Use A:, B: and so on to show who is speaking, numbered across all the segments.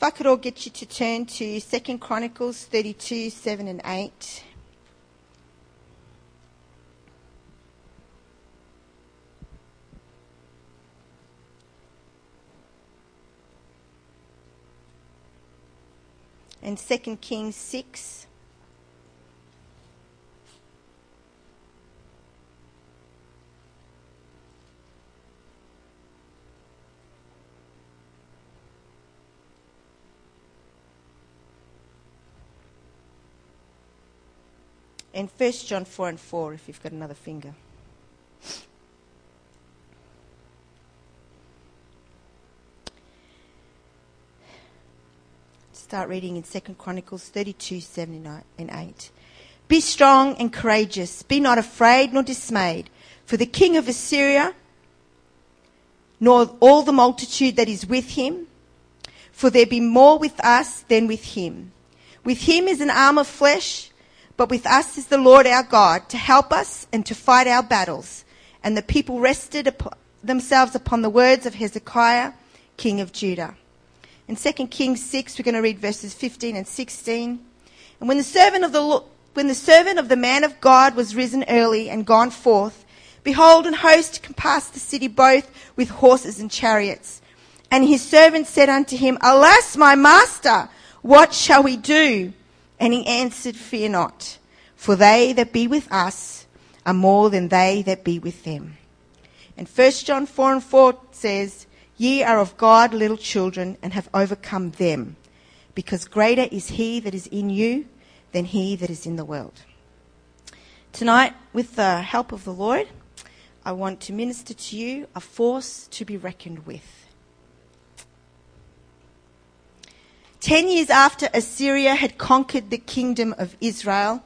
A: If I could all get you to turn to Second Chronicles 32, 7 and 8. And 2 Kings 6. and 1 John 4 and 4, if you've got another finger. Start reading in 2 Chronicles 32, 7 and 8. Be strong and courageous. Be not afraid nor dismayed. For the king of Assyria, nor all the multitude that is with him, for there be more with us than with him. With him is an arm of flesh but with us is the Lord our God to help us and to fight our battles. And the people rested themselves upon the words of Hezekiah, king of Judah. In 2 Kings 6, we're going to read verses 15 and 16. And when the servant of the, when the, servant of the man of God was risen early and gone forth, behold, an host compassed the city both with horses and chariots. And his servant said unto him, Alas, my master, what shall we do? And he answered, Fear not, for they that be with us are more than they that be with them. And 1 John 4 and 4 says, Ye are of God, little children, and have overcome them, because greater is he that is in you than he that is in the world. Tonight, with the help of the Lord, I want to minister to you a force to be reckoned with. Ten years after Assyria had conquered the kingdom of Israel,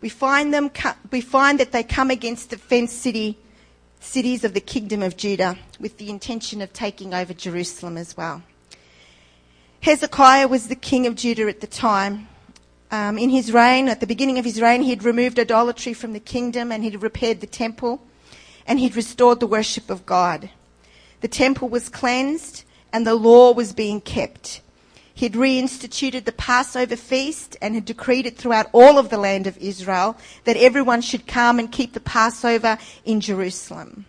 A: we find, them, we find that they come against the fenced city, cities of the kingdom of Judah with the intention of taking over Jerusalem as well. Hezekiah was the king of Judah at the time. Um, in his reign, at the beginning of his reign, he had removed idolatry from the kingdom and he'd repaired the temple and he'd restored the worship of God. The temple was cleansed and the law was being kept. He'd reinstituted the Passover feast and had decreed it throughout all of the land of Israel that everyone should come and keep the Passover in Jerusalem.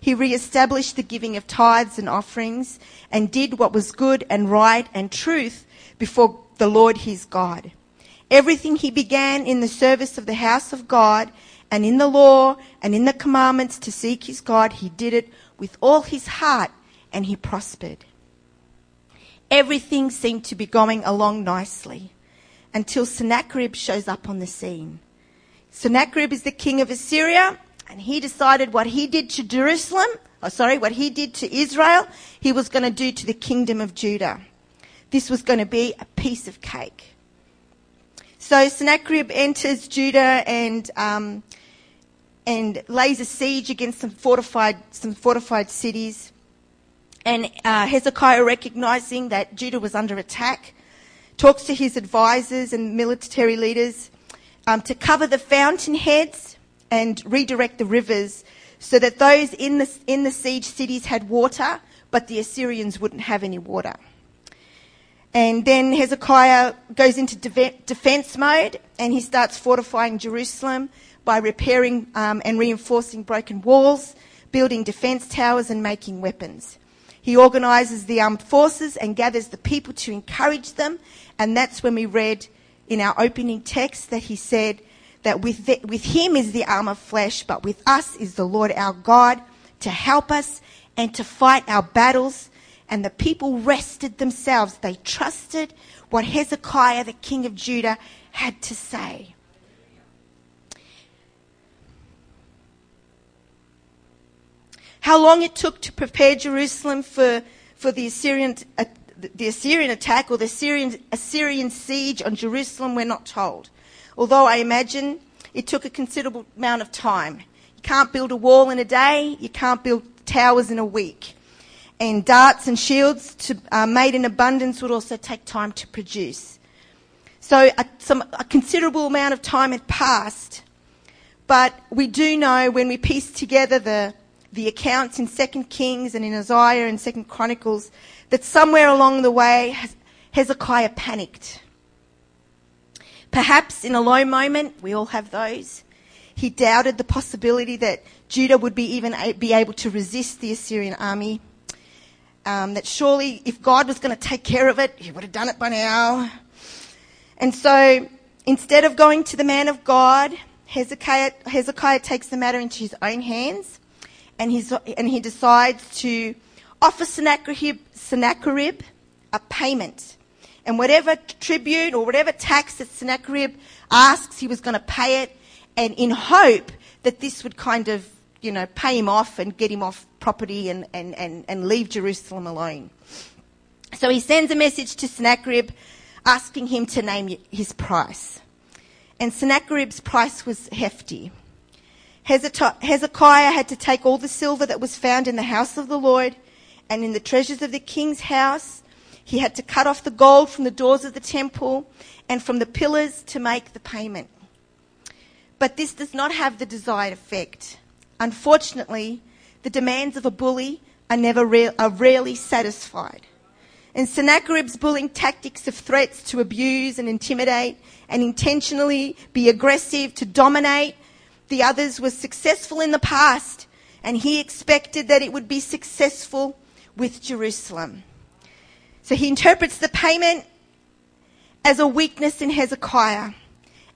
A: He re-established the giving of tithes and offerings and did what was good and right and truth before the Lord his God. Everything he began in the service of the house of God and in the law and in the commandments to seek his God, he did it with all his heart and he prospered. Everything seemed to be going along nicely until Sennacherib shows up on the scene. Sennacherib is the king of Assyria, and he decided what he did to Jerusalem, oh sorry, what he did to Israel, he was going to do to the kingdom of Judah. This was going to be a piece of cake. So Sennacherib enters Judah and um, and lays a siege against some fortified some fortified cities. And uh, Hezekiah, recognizing that Judah was under attack, talks to his advisors and military leaders um, to cover the fountainheads and redirect the rivers so that those in the, in the siege cities had water, but the Assyrians wouldn't have any water. And then Hezekiah goes into de- defense mode and he starts fortifying Jerusalem by repairing um, and reinforcing broken walls, building defense towers, and making weapons. He organises the armed forces and gathers the people to encourage them. And that's when we read in our opening text that he said that with, the, with him is the arm of flesh, but with us is the Lord our God to help us and to fight our battles. And the people rested themselves. They trusted what Hezekiah, the king of Judah, had to say. how long it took to prepare Jerusalem for, for the Assyrian uh, the Assyrian attack or the Assyrian, Assyrian siege on Jerusalem, we're not told. Although I imagine it took a considerable amount of time. You can't build a wall in a day, you can't build towers in a week. And darts and shields to, uh, made in abundance would also take time to produce. So a, some, a considerable amount of time had passed, but we do know when we piece together the, the accounts in Second Kings and in Isaiah and Second Chronicles that somewhere along the way Hezekiah panicked. Perhaps in a low moment, we all have those. He doubted the possibility that Judah would be even be able to resist the Assyrian army. Um, that surely, if God was going to take care of it, He would have done it by now. And so, instead of going to the man of God, Hezekiah, Hezekiah takes the matter into his own hands and, he's, and he decides to offer Sennacherib, Sennacherib a payment. And whatever tribute or whatever tax that Sennacherib asks, he was going to pay it, and in hope that this would kind of, you know, pay him off and get him off property and, and, and, and leave Jerusalem alone. So he sends a message to Sennacherib asking him to name his price. And Sennacherib's price was hefty. Hezekiah had to take all the silver that was found in the house of the Lord and in the treasures of the king's house. He had to cut off the gold from the doors of the temple and from the pillars to make the payment. But this does not have the desired effect. Unfortunately, the demands of a bully are, never re- are rarely satisfied. And Sennacherib's bullying tactics of threats to abuse and intimidate and intentionally be aggressive to dominate the others was successful in the past, and he expected that it would be successful with Jerusalem. So he interprets the payment as a weakness in Hezekiah.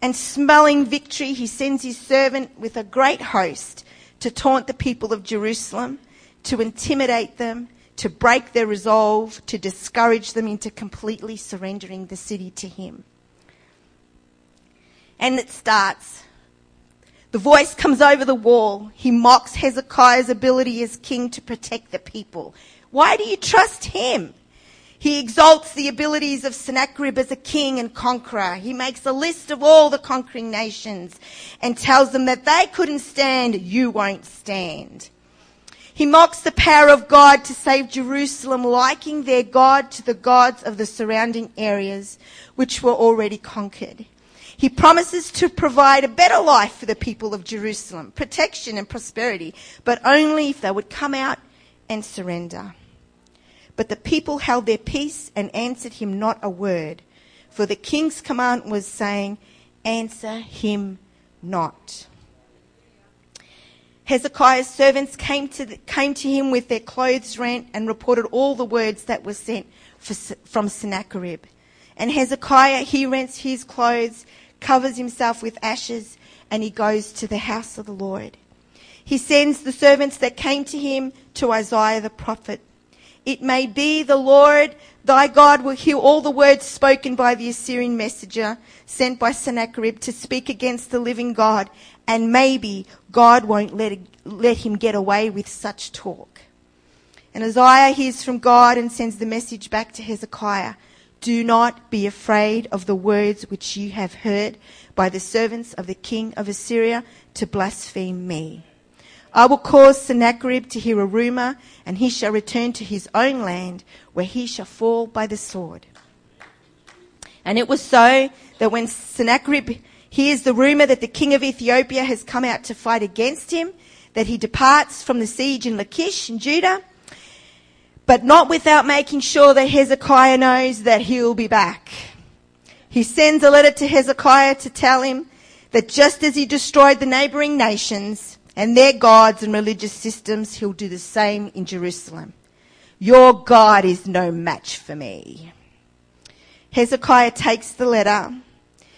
A: And smelling victory, he sends his servant with a great host to taunt the people of Jerusalem, to intimidate them, to break their resolve, to discourage them into completely surrendering the city to him. And it starts the voice comes over the wall. He mocks Hezekiah's ability as king to protect the people. Why do you trust him? He exalts the abilities of Sennacherib as a king and conqueror. He makes a list of all the conquering nations and tells them that they couldn't stand, you won't stand. He mocks the power of God to save Jerusalem, liking their God to the gods of the surrounding areas, which were already conquered. He promises to provide a better life for the people of Jerusalem, protection and prosperity, but only if they would come out and surrender. But the people held their peace and answered him not a word, for the king's command was saying, Answer him not. Hezekiah's servants came to, the, came to him with their clothes rent and reported all the words that were sent for, from Sennacherib. And Hezekiah, he rents his clothes covers himself with ashes, and he goes to the house of the Lord. He sends the servants that came to him to Isaiah the prophet. It may be the Lord thy God will hear all the words spoken by the Assyrian messenger sent by Sennacherib to speak against the living God, and maybe God won't let, let him get away with such talk. And Isaiah hears from God and sends the message back to Hezekiah. Do not be afraid of the words which you have heard by the servants of the king of Assyria to blaspheme me. I will cause Sennacherib to hear a rumor, and he shall return to his own land, where he shall fall by the sword. And it was so that when Sennacherib hears the rumor that the king of Ethiopia has come out to fight against him, that he departs from the siege in Lachish in Judah, but not without making sure that Hezekiah knows that he'll be back. He sends a letter to Hezekiah to tell him that just as he destroyed the neighboring nations and their gods and religious systems, he'll do the same in Jerusalem. Your God is no match for me. Hezekiah takes the letter.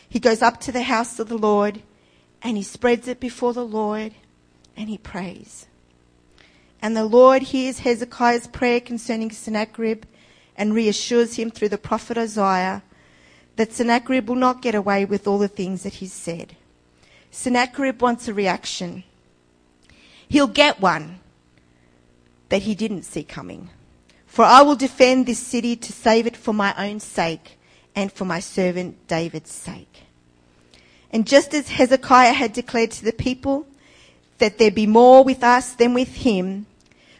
A: He goes up to the house of the Lord and he spreads it before the Lord and he prays. And the Lord hears Hezekiah's prayer concerning Sennacherib and reassures him through the prophet Isaiah that Sennacherib will not get away with all the things that he's said. Sennacherib wants a reaction. He'll get one that he didn't see coming. For I will defend this city to save it for my own sake and for my servant David's sake. And just as Hezekiah had declared to the people that there be more with us than with him,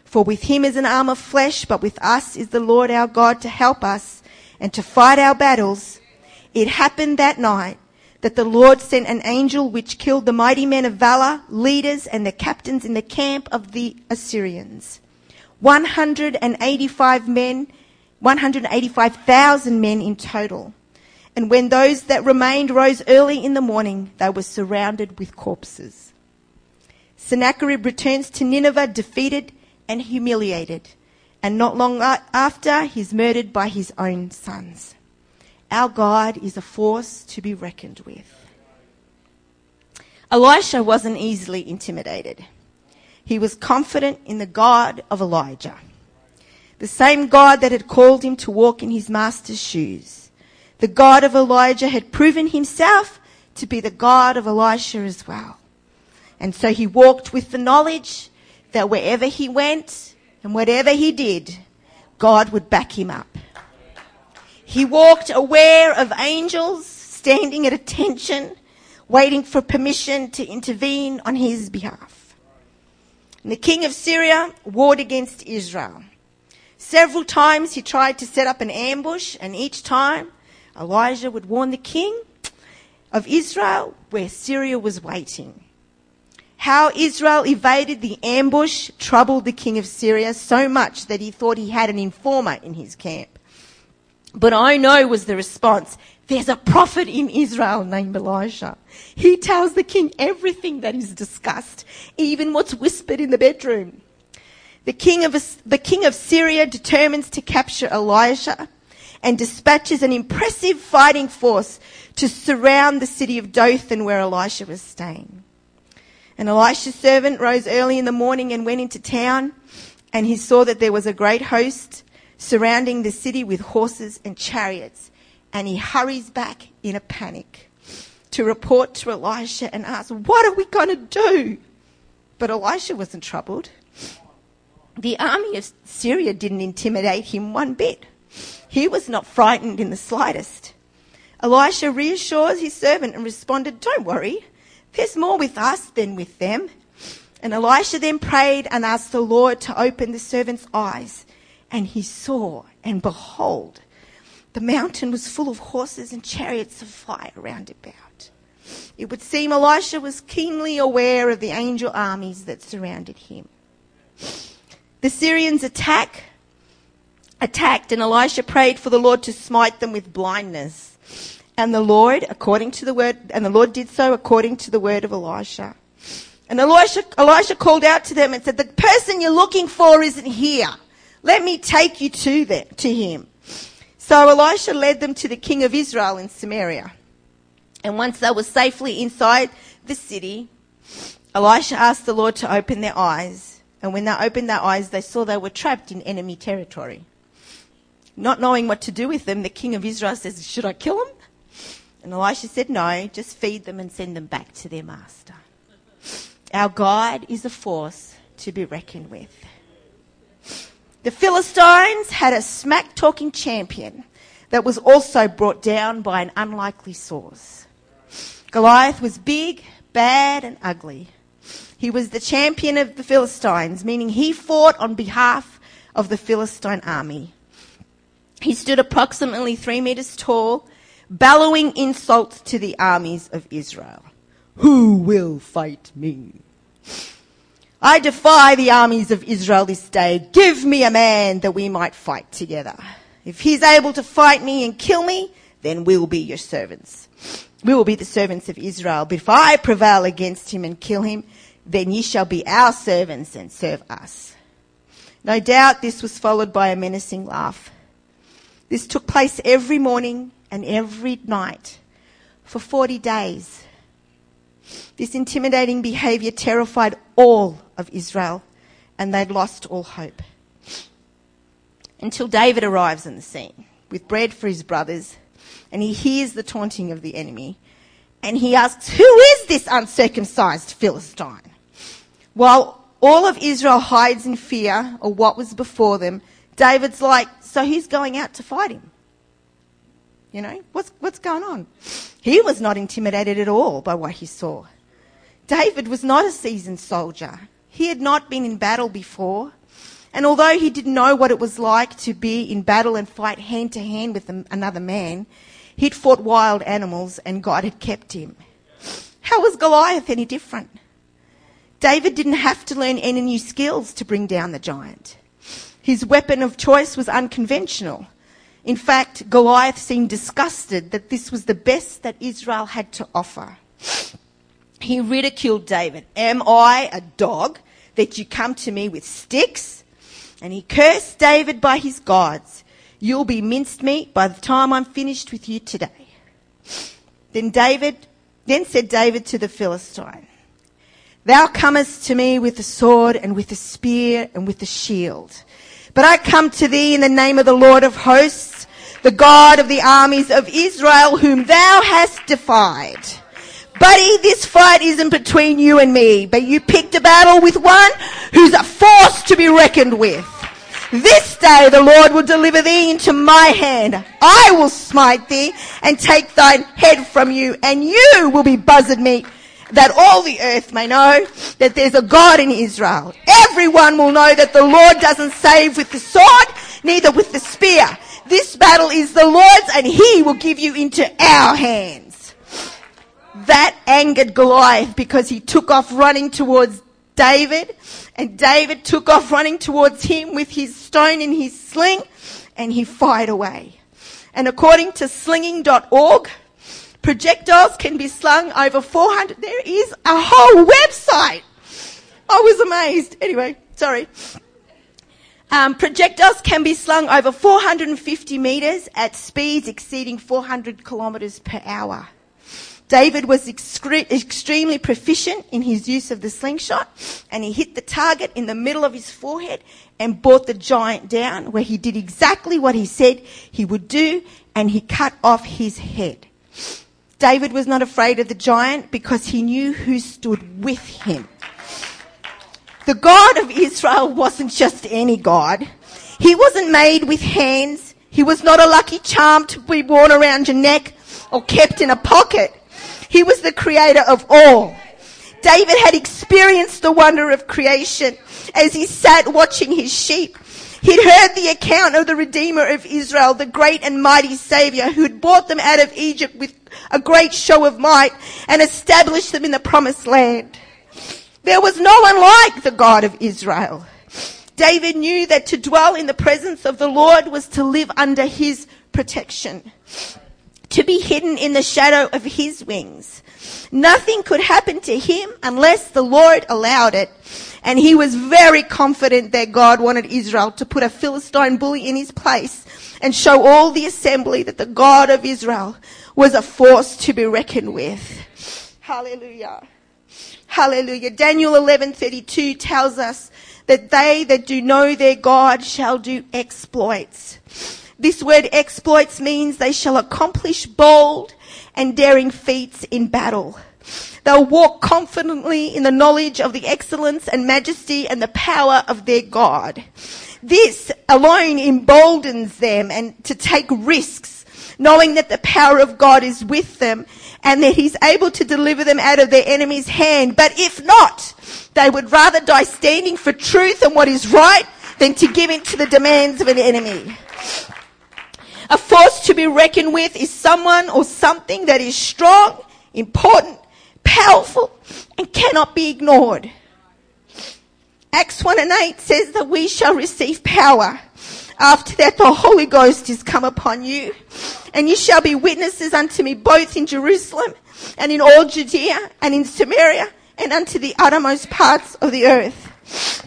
A: for with him is an arm of flesh, but with us is the Lord our God to help us and to fight our battles. It happened that night that the Lord sent an angel which killed the mighty men of valor, leaders, and the captains in the camp of the Assyrians. 185 men, 185,000 men in total. And when those that remained rose early in the morning, they were surrounded with corpses. Sennacherib returns to Nineveh defeated and humiliated. And not long after, he's murdered by his own sons. Our God is a force to be reckoned with. Elisha wasn't easily intimidated. He was confident in the God of Elijah, the same God that had called him to walk in his master's shoes. The God of Elijah had proven himself to be the God of Elisha as well. And so he walked with the knowledge that wherever he went and whatever he did, God would back him up. He walked aware of angels standing at attention, waiting for permission to intervene on his behalf. And the king of Syria warred against Israel. Several times he tried to set up an ambush, and each time Elijah would warn the king of Israel where Syria was waiting how Israel evaded the ambush troubled the king of Syria so much that he thought he had an informer in his camp. But I know was the response. There's a prophet in Israel named Elijah. He tells the king everything that is discussed, even what's whispered in the bedroom. The king of, the king of Syria determines to capture Elijah and dispatches an impressive fighting force to surround the city of Dothan where Elijah was staying. And Elisha's servant rose early in the morning and went into town, and he saw that there was a great host surrounding the city with horses and chariots, and he hurries back in a panic to report to Elisha and ask, What are we going to do? But Elisha wasn't troubled. The army of Syria didn't intimidate him one bit. He was not frightened in the slightest. Elisha reassures his servant and responded, Don't worry. There's more with us than with them. And Elisha then prayed and asked the Lord to open the servant's eyes. And he saw, and behold, the mountain was full of horses and chariots of fire round about. It would seem Elisha was keenly aware of the angel armies that surrounded him. The Syrians attack, attacked, and Elisha prayed for the Lord to smite them with blindness. And the Lord, according to the word, and the Lord did so according to the word of Elisha. And Elisha, Elisha called out to them and said, the person you're looking for isn't here. Let me take you to them, to him. So Elisha led them to the king of Israel in Samaria. And once they were safely inside the city, Elisha asked the Lord to open their eyes. And when they opened their eyes, they saw they were trapped in enemy territory. Not knowing what to do with them, the king of Israel says, Should I kill them? And Elisha said, No, just feed them and send them back to their master. Our God is a force to be reckoned with. The Philistines had a smack talking champion that was also brought down by an unlikely source. Goliath was big, bad, and ugly. He was the champion of the Philistines, meaning he fought on behalf of the Philistine army. He stood approximately three meters tall bellowing insults to the armies of Israel. Who will fight me? I defy the armies of Israel this day. Give me a man that we might fight together. If he's able to fight me and kill me, then we'll be your servants. We will be the servants of Israel. But if I prevail against him and kill him, then ye shall be our servants and serve us. No doubt this was followed by a menacing laugh. This took place every morning and every night for 40 days. This intimidating behavior terrified all of Israel, and they lost all hope. Until David arrives on the scene with bread for his brothers, and he hears the taunting of the enemy, and he asks, Who is this uncircumcised Philistine? While all of Israel hides in fear of what was before them, David's like, So who's going out to fight him? You know, what's, what's going on? He was not intimidated at all by what he saw. David was not a seasoned soldier. He had not been in battle before. And although he didn't know what it was like to be in battle and fight hand to hand with another man, he'd fought wild animals and God had kept him. How was Goliath any different? David didn't have to learn any new skills to bring down the giant. His weapon of choice was unconventional. In fact, Goliath seemed disgusted that this was the best that Israel had to offer. He ridiculed David. Am I a dog that you come to me with sticks? And he cursed David by his gods. You'll be minced meat by the time I'm finished with you today. Then David, then said David to the Philistine, Thou comest to me with the sword and with the spear and with the shield. But I come to thee in the name of the Lord of hosts, the God of the armies of Israel, whom thou hast defied. Buddy, this fight isn't between you and me, but you picked a battle with one who's a force to be reckoned with. This day the Lord will deliver thee into my hand. I will smite thee and take thine head from you, and you will be buzzard meat that all the earth may know that there's a God in Israel. Everyone will know that the Lord doesn't save with the sword, neither with the spear, this battle is the Lord's and he will give you into our hands. That angered Goliath because he took off running towards David and David took off running towards him with his stone in his sling and he fired away. And according to slinging.org, projectiles can be slung over 400. There is a whole website. I was amazed. Anyway, sorry. Um, projectiles can be slung over 450 metres at speeds exceeding 400 kilometres per hour. David was excre- extremely proficient in his use of the slingshot, and he hit the target in the middle of his forehead and brought the giant down, where he did exactly what he said he would do, and he cut off his head. David was not afraid of the giant because he knew who stood with him. The God of Israel wasn't just any God. He wasn't made with hands. He was not a lucky charm to be worn around your neck or kept in a pocket. He was the creator of all. David had experienced the wonder of creation as he sat watching his sheep. He'd heard the account of the Redeemer of Israel, the great and mighty Savior who had brought them out of Egypt with a great show of might and established them in the promised land. There was no one like the God of Israel. David knew that to dwell in the presence of the Lord was to live under his protection, to be hidden in the shadow of his wings. Nothing could happen to him unless the Lord allowed it. And he was very confident that God wanted Israel to put a Philistine bully in his place and show all the assembly that the God of Israel was a force to be reckoned with. Hallelujah. Hallelujah. Daniel 11:32 tells us that they that do know their God shall do exploits. This word exploits means they shall accomplish bold and daring feats in battle. They'll walk confidently in the knowledge of the excellence and majesty and the power of their God. This alone emboldens them and to take risks, knowing that the power of God is with them and that he's able to deliver them out of their enemy's hand. But if not, they would rather die standing for truth and what is right than to give in to the demands of an enemy. A force to be reckoned with is someone or something that is strong, important, powerful, and cannot be ignored. Acts 1 and 8 says that we shall receive power after that, the Holy Ghost is come upon you, and you shall be witnesses unto me both in Jerusalem and in all Judea and in Samaria and unto the uttermost parts of the earth.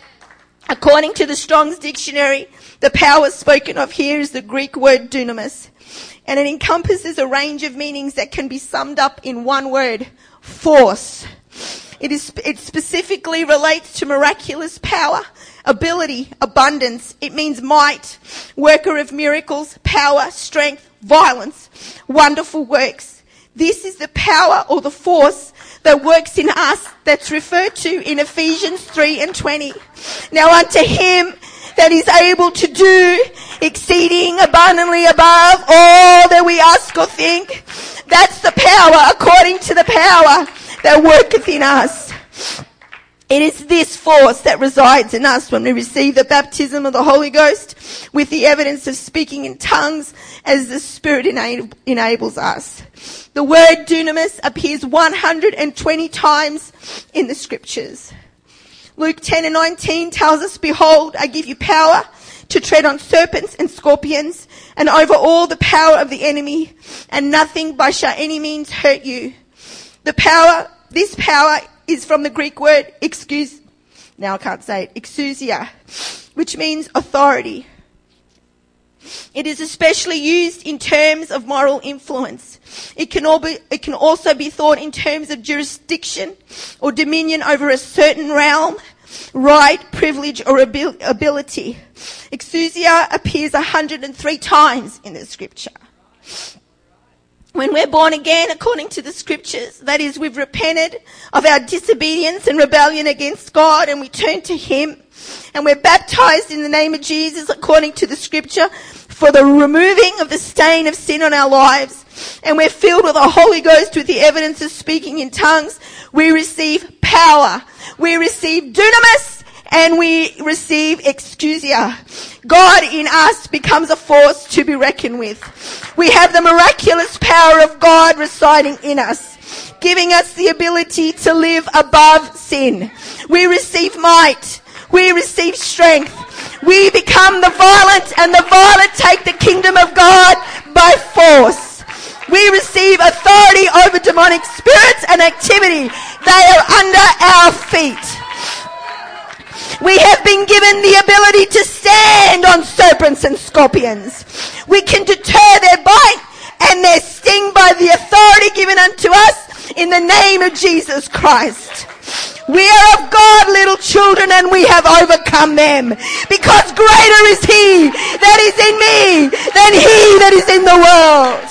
A: According to the Strong's Dictionary, the power spoken of here is the Greek word dunamis, and it encompasses a range of meanings that can be summed up in one word, force. It is, it specifically relates to miraculous power, ability, abundance. It means might, worker of miracles, power, strength, violence, wonderful works. This is the power or the force that works in us that's referred to in Ephesians 3 and 20. Now unto him that is able to do exceeding abundantly above all that we ask or think. That's the power according to the power that worketh in us. It is this force that resides in us when we receive the baptism of the Holy Ghost with the evidence of speaking in tongues as the Spirit enables us. The word dunamis appears 120 times in the scriptures. Luke 10 and 19 tells us, behold, I give you power to tread on serpents and scorpions and over all the power of the enemy and nothing by shall any means hurt you. The power, this power is from the Greek word excuse, now I can't say it, exousia, which means authority. It is especially used in terms of moral influence. It can, be, it can, also be thought in terms of jurisdiction or dominion over a certain realm, right, privilege, or abil- ability. Exousia appears 103 times in the scripture when we're born again according to the scriptures, that is, we've repented of our disobedience and rebellion against God and we turn to Him and we're baptized in the name of Jesus according to the scripture for the removing of the stain of sin on our lives and we're filled with the Holy Ghost with the evidence of speaking in tongues, we receive power. We receive dunamis and we receive exousia. God in us becomes a force to be reckoned with. We have the miraculous power of God residing in us, giving us the ability to live above sin. We receive might. We receive strength. We become the violent and the violent take the kingdom of God by force. We receive authority over demonic spirits and activity. They are under our feet. We have been given the ability to stand on serpents and scorpions. We can deter their bite and their sting by the authority given unto us in the name of Jesus Christ. We are of God, little children, and we have overcome them. Because greater is He that is in me than He that is in the world.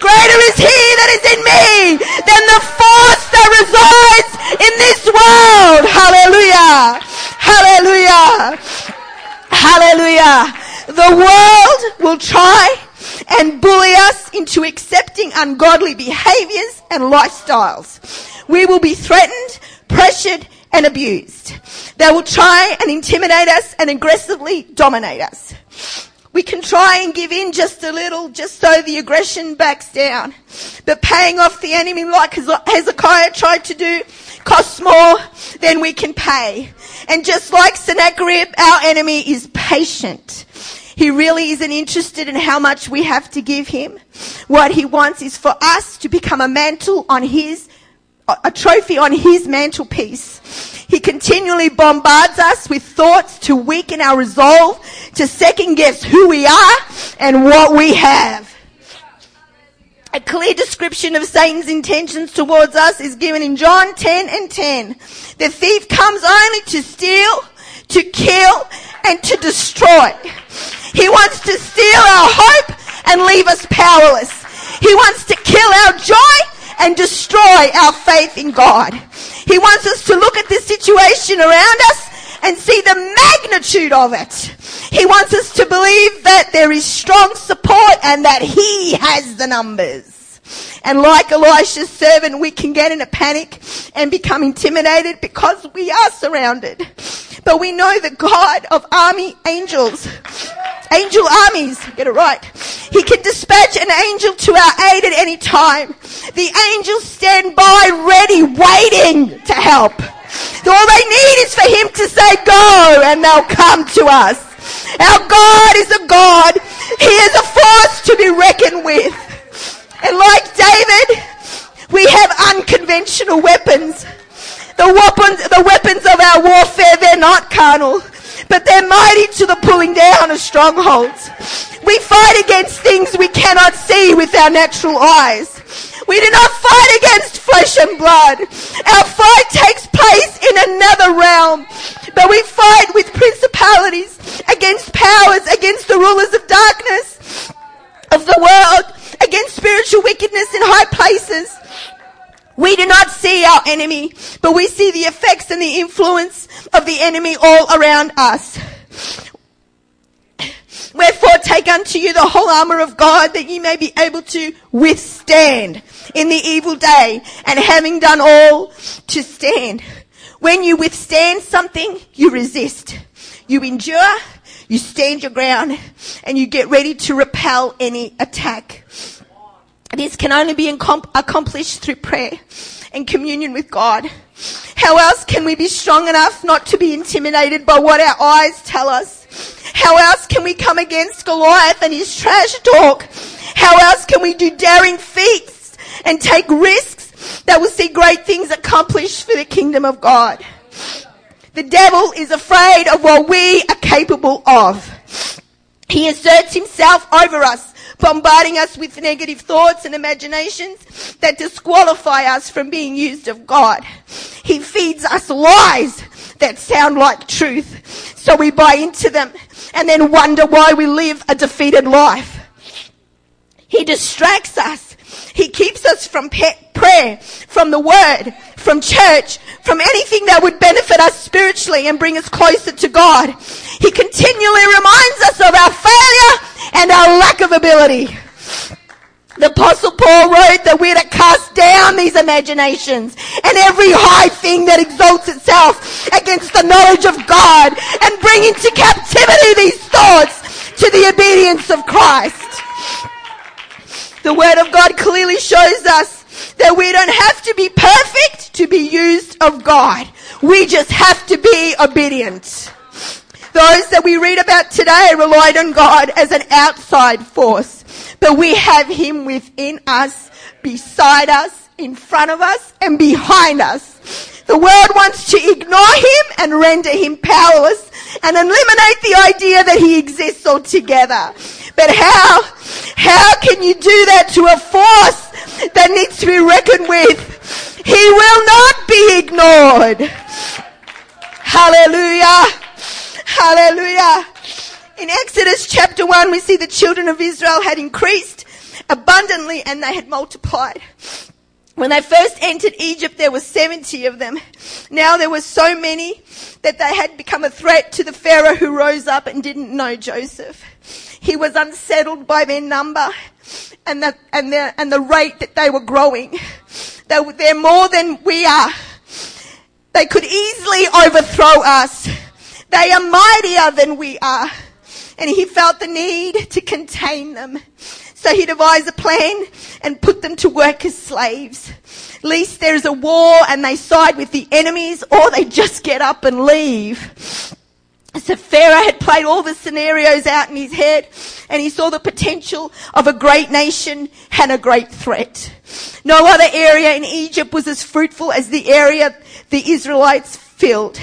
A: Greater is He that is in me than the force that resides in this world. Hallelujah. Hallelujah. The world will try and bully us into accepting ungodly behaviors and lifestyles. We will be threatened, pressured, and abused. They will try and intimidate us and aggressively dominate us. We can try and give in just a little, just so the aggression backs down. But paying off the enemy like Hezekiah tried to do costs more than we can pay. And just like Sennacherib, our enemy is patient. He really isn't interested in how much we have to give him. What he wants is for us to become a mantle on his, a trophy on his mantelpiece. He continually bombards us with thoughts to weaken our resolve, to second guess who we are and what we have. A clear description of Satan's intentions towards us is given in John 10 and 10. The thief comes only to steal, to kill, and to destroy. He wants to steal our hope and leave us powerless. He wants to kill our joy and destroy our faith in God. He wants us to look at the situation around us and see the magnitude of it. He wants us to believe that there is strong support and that he has the numbers. And like Elisha's servant, we can get in a panic and become intimidated because we are surrounded. But we know the God of army angels, angel armies, get it right. He can dispatch an angel to our aid at any time. The angels stand by ready, waiting to help. All they need is for him to say go and they'll come to us. Our God is a God. He is a force to be reckoned with. And like David, we have unconventional weapons. The weapons, the weapons of our warfare, they're not carnal, but they're mighty to the pulling down of strongholds. We fight against things we cannot see with our natural eyes. We do not fight against flesh and blood. Our fight takes place in another realm. But we fight with principalities, against powers, against the rulers of darkness of the world, against spiritual wickedness in high places. We do not see our enemy, but we see the effects and the influence of the enemy all around us. Wherefore take unto you the whole armor of God that ye may be able to withstand in the evil day and having done all to stand. When you withstand something, you resist. You endure, you stand your ground, and you get ready to repel any attack. This can only be incom- accomplished through prayer and communion with God. How else can we be strong enough not to be intimidated by what our eyes tell us? How else can we come against Goliath and his trash talk? How else can we do daring feats and take risks that will see great things accomplished for the kingdom of God. The devil is afraid of what we are capable of. He asserts himself over us, bombarding us with negative thoughts and imaginations that disqualify us from being used of God. He feeds us lies that sound like truth, so we buy into them and then wonder why we live a defeated life. He distracts us he keeps us from pe- prayer, from the word, from church, from anything that would benefit us spiritually and bring us closer to God. He continually reminds us of our failure and our lack of ability. The apostle Paul wrote that we're to cast down these imaginations and every high thing that exalts itself against the knowledge of God and bring into captivity these thoughts to the obedience of Christ. The Word of God clearly shows us that we don't have to be perfect to be used of God. We just have to be obedient. Those that we read about today relied on God as an outside force, but we have Him within us, beside us, in front of us, and behind us. The world wants to ignore him and render him powerless and eliminate the idea that he exists altogether. But how, how can you do that to a force that needs to be reckoned with? He will not be ignored. Hallelujah. Hallelujah. In Exodus chapter 1, we see the children of Israel had increased abundantly and they had multiplied. When they first entered Egypt, there were 70 of them. Now there were so many that they had become a threat to the Pharaoh who rose up and didn't know Joseph. He was unsettled by their number and the, and the, and the rate that they were growing. They, they're more than we are. They could easily overthrow us. They are mightier than we are. And he felt the need to contain them. So he devised a plan and put them to work as slaves. Least there is a war and they side with the enemies or they just get up and leave. So Pharaoh had played all the scenarios out in his head and he saw the potential of a great nation and a great threat. No other area in Egypt was as fruitful as the area the Israelites filled.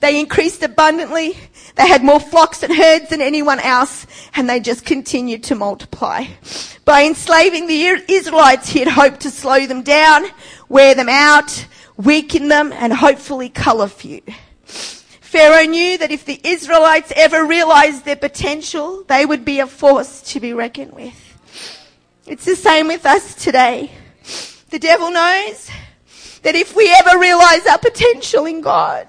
A: They increased abundantly they had more flocks and herds than anyone else, and they just continued to multiply. By enslaving the Israelites, he had hoped to slow them down, wear them out, weaken them, and hopefully cull a few. Pharaoh knew that if the Israelites ever realized their potential, they would be a force to be reckoned with. It's the same with us today. The devil knows that if we ever realize our potential in God,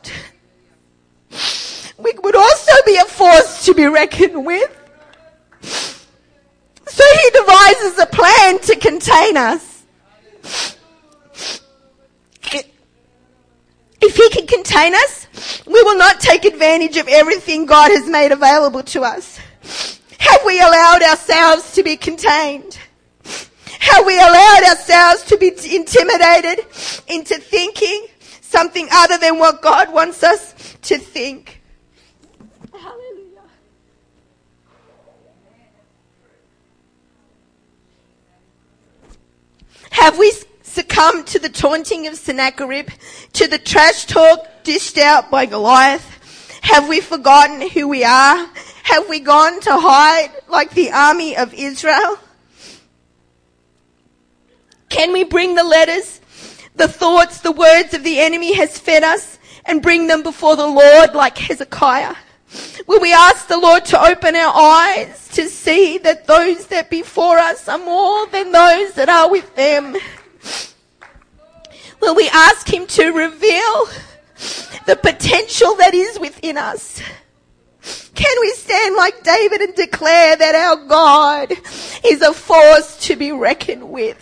A: we would also be a force to be reckoned with. So he devises a plan to contain us. If he can contain us, we will not take advantage of everything God has made available to us. Have we allowed ourselves to be contained? Have we allowed ourselves to be intimidated into thinking something other than what God wants us to think? Have we succumbed to the taunting of Sennacherib, to the trash talk dished out by Goliath? Have we forgotten who we are? Have we gone to hide like the army of Israel? Can we bring the letters, the thoughts, the words of the enemy has fed us and bring them before the Lord like Hezekiah? Will we ask the Lord to open our eyes to see that those that before us are more than those that are with them? Will we ask Him to reveal the potential that is within us? Can we stand like David and declare that our God is a force to be reckoned with?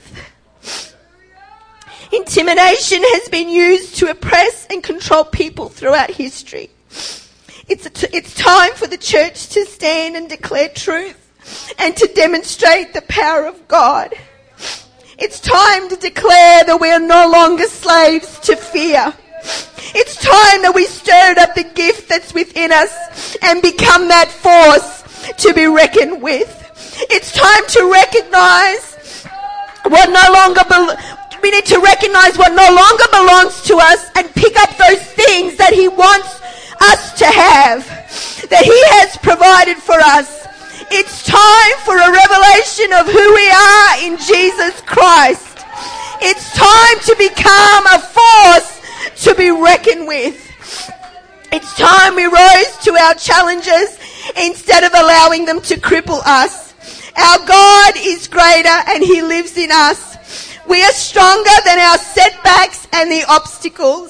A: Intimidation has been used to oppress and control people throughout history. It's, it's time for the church to stand and declare truth and to demonstrate the power of God. It's time to declare that we are no longer slaves to fear. It's time that we stirred up the gift that's within us and become that force to be reckoned with. It's time to recognize what no longer be- we need to recognize what no longer belongs to us and pick up those things that he wants us to have, that He has provided for us. It's time for a revelation of who we are in Jesus Christ. It's time to become a force to be reckoned with. It's time we rose to our challenges instead of allowing them to cripple us. Our God is greater and He lives in us. We are stronger than our setbacks and the obstacles.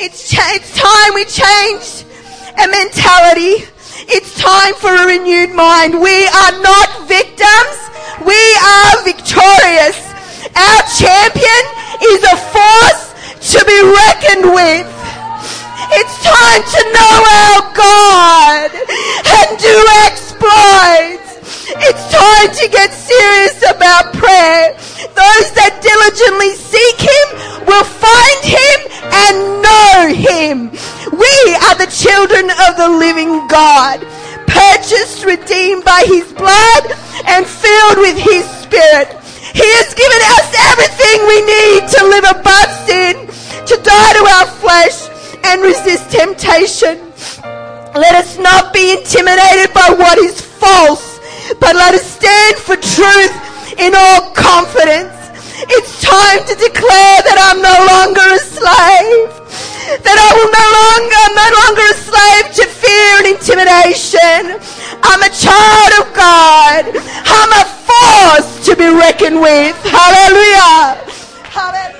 A: It's, cha- it's time we change a mentality. It's time for a renewed mind. We are not victims. We are victorious. Our champion is a force to be reckoned with. It's time to know our God and do exploits. It's time to get serious about prayer. Those that diligently seek Him will find Him and know him. We are the children of the living God, purchased, redeemed by his blood, and filled with his spirit. He has given us everything we need to live above sin, to die to our flesh, and resist temptation. Let us not be intimidated by what is false, but let us stand for truth in all confidence. It's time to declare that I'm no longer a slave that I will no longer, I'm no longer a slave to fear and intimidation. I'm a child of God. I'm a force to be reckoned with. Hallelujah. Hallelujah.